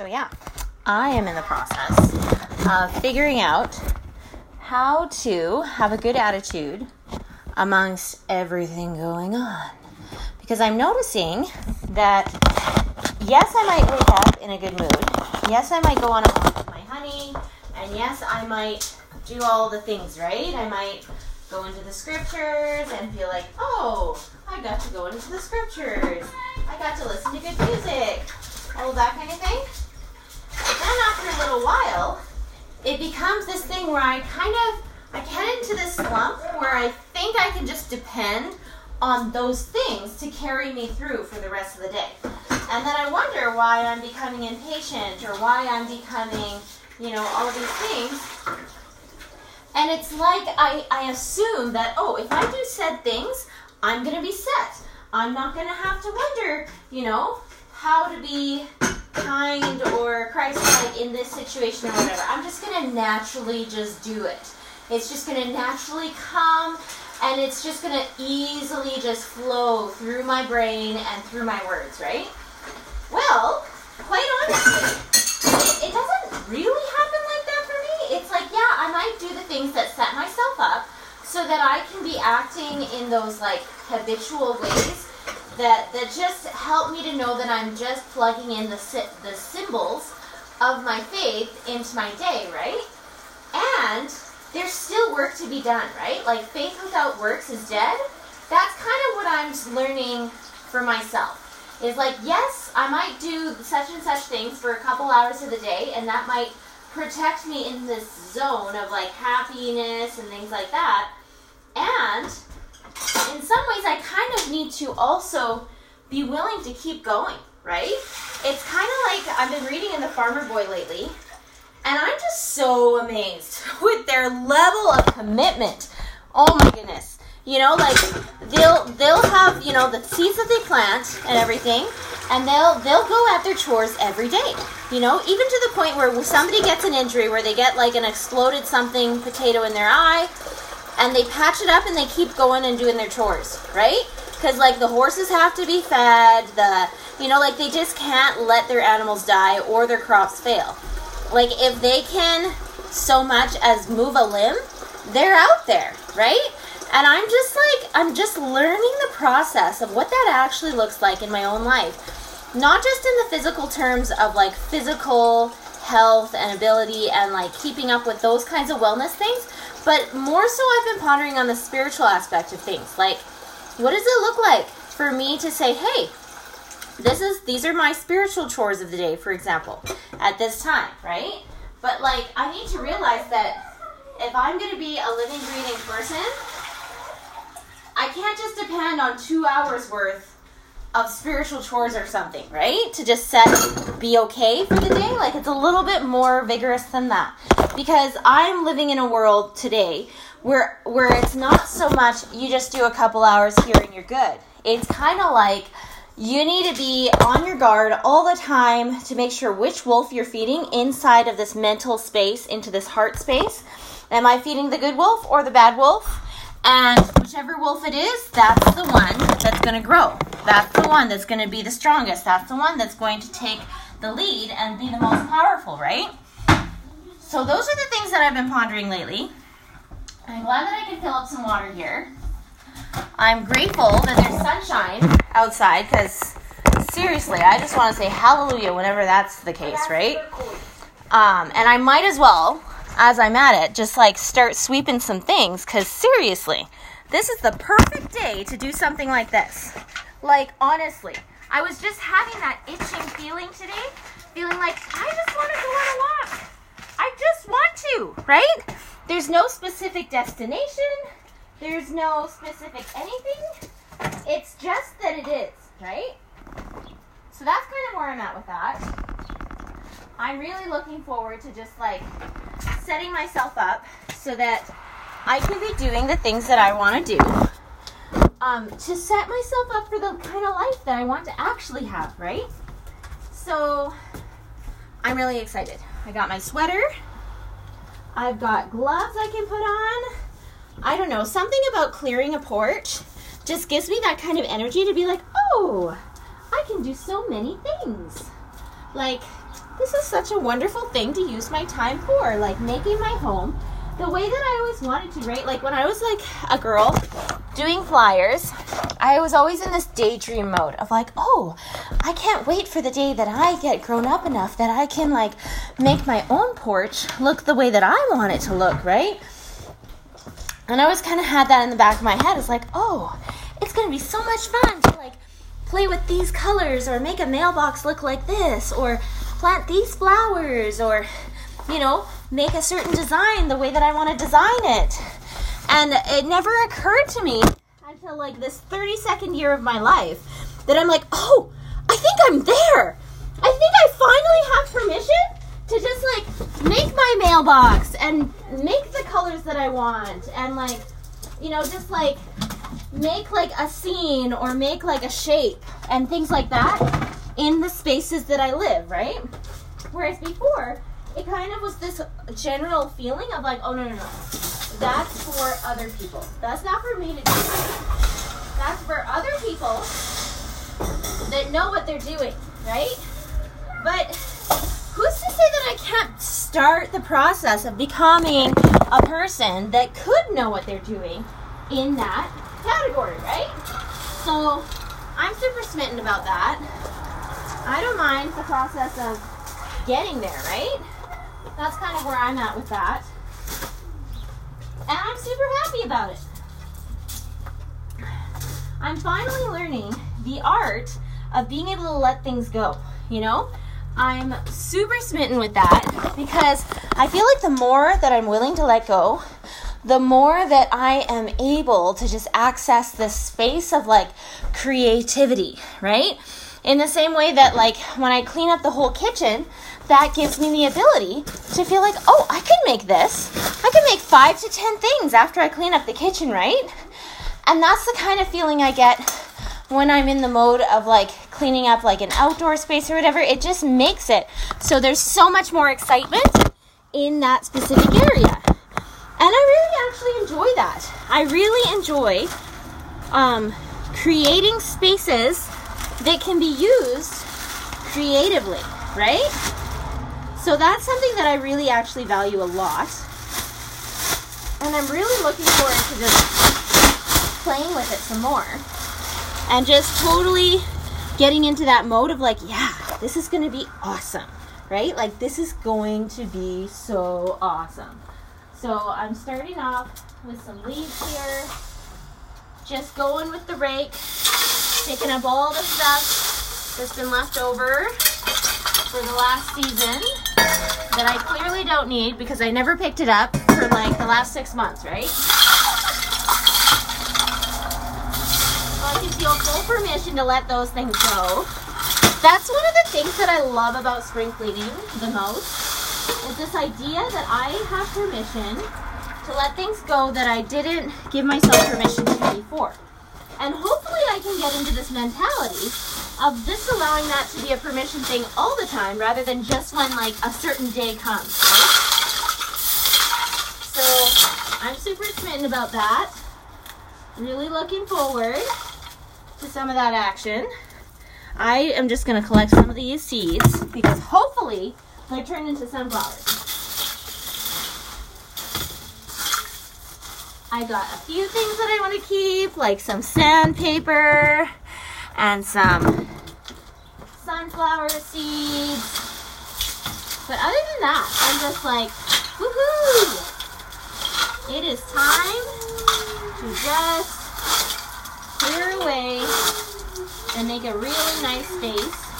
So, yeah, I am in the process of figuring out how to have a good attitude amongst everything going on. Because I'm noticing that, yes, I might wake up in a good mood. Yes, I might go on a walk with my honey. And yes, I might do all the things, right? I might go into the scriptures and feel like, oh, I got to go into the scriptures. I got to listen to good music. All that kind of thing. Then after a little while, it becomes this thing where I kind of I get into this slump where I think I can just depend on those things to carry me through for the rest of the day. And then I wonder why I'm becoming impatient or why I'm becoming, you know, all these things. And it's like I, I assume that, oh, if I do said things, I'm going to be set. I'm not going to have to wonder, you know, how to be kind or Christ-like in this situation or whatever. I'm just going to naturally just do it. It's just going to naturally come and it's just going to easily just flow through my brain and through my words, right? Well, quite honestly, it, it doesn't really happen like that for me. It's like, yeah, I might do the things that set myself up so that I can be acting in those like habitual ways that that just help me to know that I'm just plugging in the the symbols of my faith into my day, right? And there's still work to be done, right? Like faith without works is dead. That's kind of what I'm learning for myself. Is like, yes, I might do such and such things for a couple hours of the day, and that might protect me in this zone of like happiness and things like that. And in some ways, I kind of need to also be willing to keep going, right? It's kind of like I've been reading in The Farmer Boy lately, and I'm just so amazed with their level of commitment. Oh my goodness. You know, like they'll they'll have, you know, the seeds that they plant and everything, and they'll they'll go at their chores every day. You know, even to the point where somebody gets an injury where they get like an exploded something potato in their eye, and they patch it up and they keep going and doing their chores, right? Because like the horses have to be fed, the you know, like they just can't let their animals die or their crops fail. Like if they can so much as move a limb, they're out there, right? And I'm just like, I'm just learning the process of what that actually looks like in my own life. Not just in the physical terms of like physical health and ability and like keeping up with those kinds of wellness things, but more so I've been pondering on the spiritual aspect of things. Like, what does it look like for me to say, hey, this is these are my spiritual chores of the day, for example, at this time, right? But like I need to realize that if I'm going to be a living, breathing person, I can't just depend on two hours worth of spiritual chores or something, right? To just set be okay for the day. Like it's a little bit more vigorous than that. Because I'm living in a world today where where it's not so much you just do a couple hours here and you're good. It's kind of like you need to be on your guard all the time to make sure which wolf you're feeding inside of this mental space, into this heart space. Am I feeding the good wolf or the bad wolf? And whichever wolf it is, that's the one that's going to grow. That's the one that's going to be the strongest. That's the one that's going to take the lead and be the most powerful, right? So, those are the things that I've been pondering lately. I'm glad that I can fill up some water here. I'm grateful that there's sunshine outside because seriously, I just want to say hallelujah whenever that's the case, right? Um, and I might as well, as I'm at it, just like start sweeping some things because seriously, this is the perfect day to do something like this. Like, honestly, I was just having that itching feeling today, feeling like I just want to go on a walk. I just want to, right? There's no specific destination. There's no specific anything. It's just that it is, right? So that's kind of where I'm at with that. I'm really looking forward to just like setting myself up so that I can be doing the things that I want to do um, to set myself up for the kind of life that I want to actually have, right? So I'm really excited. I got my sweater. I've got gloves I can put on. I don't know, something about clearing a porch just gives me that kind of energy to be like, oh, I can do so many things. Like, this is such a wonderful thing to use my time for, like making my home the way that I always wanted to, right? Like when I was like a girl doing flyers, I was always in this daydream mode of like, oh, I can't wait for the day that I get grown up enough that I can like make my own porch look the way that I want it to look, right? And I always kind of had that in the back of my head. It's like, oh, it's gonna be so much fun to like play with these colors or make a mailbox look like this or plant these flowers or you know make a certain design the way that I want to design it. And it never occurred to me until like this 30 second year of my life that I'm like, oh, I think I'm there. I think I finally have permission to just like make my mailbox and make the colors that I want and like, you know, just like make like a scene or make like a shape and things like that in the spaces that I live, right? Whereas before, it kind of was this general feeling of like, oh no no no, that's for other people. That's not for me to do. That's for other people that know what they're doing, right? But who's to say that I can't start the process of becoming a person that could know what they're doing in that category, right? So I'm super smitten about that. I don't mind the process of getting there, right? That's kind of where I'm at with that. And I'm super happy about it. I'm finally learning the art of being able to let things go, you know? I'm super smitten with that because I feel like the more that I'm willing to let go, the more that I am able to just access this space of like creativity, right? In the same way that, like, when I clean up the whole kitchen, that gives me the ability to feel like, oh, I can make this. I can make five to ten things after I clean up the kitchen, right? And that's the kind of feeling I get when I'm in the mode of like cleaning up like an outdoor space or whatever. It just makes it so there's so much more excitement in that specific area. And I really actually enjoy that. I really enjoy um, creating spaces that can be used creatively, right? So that's something that I really actually value a lot. And I'm really looking forward to just playing with it some more. And just totally getting into that mode of like, yeah, this is going to be awesome, right? Like, this is going to be so awesome. So I'm starting off with some leaves here. Just going with the rake, picking up all the stuff that's been left over for the last season that I clearly don't need because I never picked it up for like the last six months, right? I can feel full permission to let those things go. That's one of the things that I love about spring cleaning the most is this idea that I have permission to let things go that I didn't give myself permission to before. And hopefully I can get into this mentality of just allowing that to be a permission thing all the time rather than just when like a certain day comes. Right? So I'm super smitten about that. Really looking forward to some of that action. I am just to collect some of these seeds because hopefully they turn into sunflowers. I got a few things that I want to keep, like some sandpaper and some sunflower seeds. But other than that, I'm just like, woohoo! It is time to just clear away and make a really nice space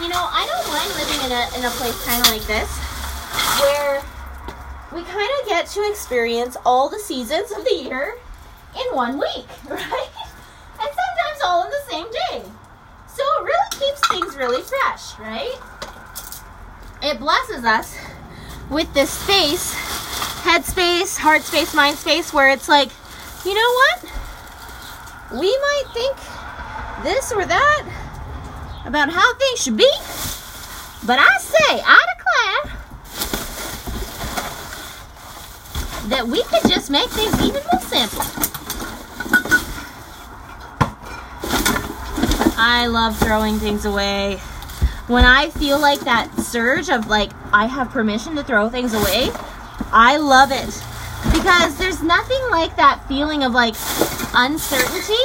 you know, I don't mind living in a, in a place kind of like this where we kind of get to experience all the seasons of the year in one week, right? And sometimes all in the same day. So it really keeps things really fresh, right? It blesses us with this space, head space, heart space, mind space, where it's like, you know what? We might think this or that about how things should be. But I say, I that we could just make things even more simple. I love throwing things away. when I feel like that surge of like I have permission to throw things away, I love it because there's nothing like that feeling of like uncertainty.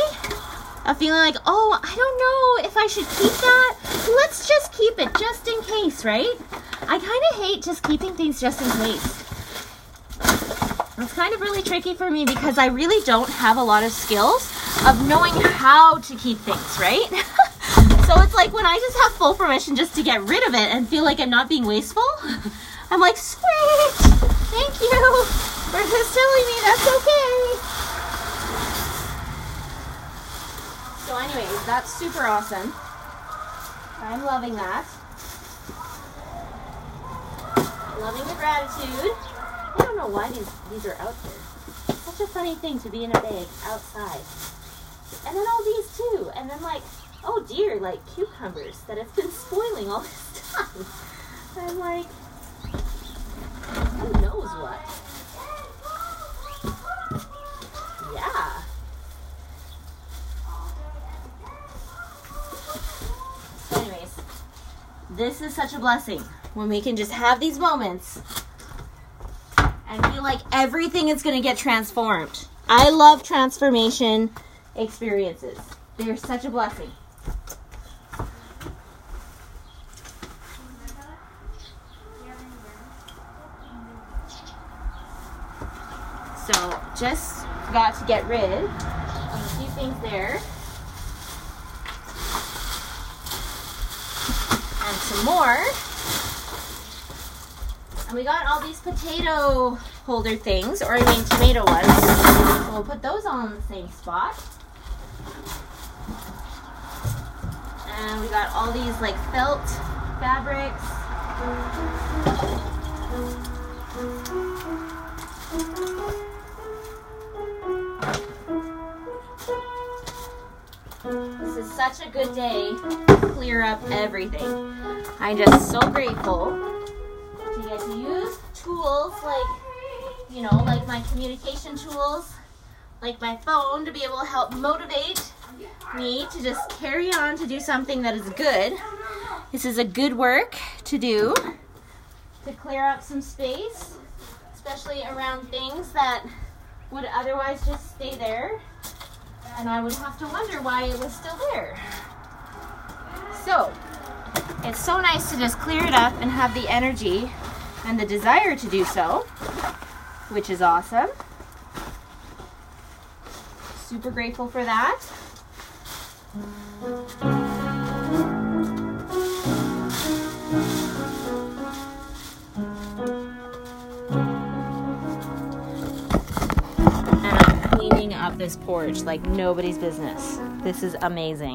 A feeling like, oh, I don't know if I should keep that. Let's just keep it just in case, right? I kind of hate just keeping things just in case. It's kind of really tricky for me because I really don't have a lot of skills of knowing how to keep things, right? so it's like when I just have full permission just to get rid of it and feel like I'm not being wasteful, I'm like, sweet, thank you for just telling me that's okay. So, anyways, that's super awesome. I'm loving that. Loving the gratitude. I don't know why these these are out here. Such a funny thing to be in a bag outside. And then all these too. And then like, oh dear, like cucumbers that have been spoiling all this time. I'm like, who knows what? Yeah. So anyways, this is such a blessing when we can just have these moments like everything is going to get transformed. I love transformation experiences. They're such a blessing. So, just got to get rid of a few things there. And some more. And we got all these potato holder things, or I mean tomato ones. We'll put those all in the same spot. And we got all these like felt fabrics. This is such a good day to clear up everything. I'm just so grateful to get to use tools like, you know, like my communication tools, like my phone to be able to help motivate me to just carry on to do something that is good. This is a good work to do to clear up some space, especially around things that would otherwise just stay there and I would have to wonder why it was still there. So, it's so nice to just clear it up and have the energy and the desire to do so, which is awesome. Super grateful for that. And I'm cleaning up this porch like nobody's business. This is amazing.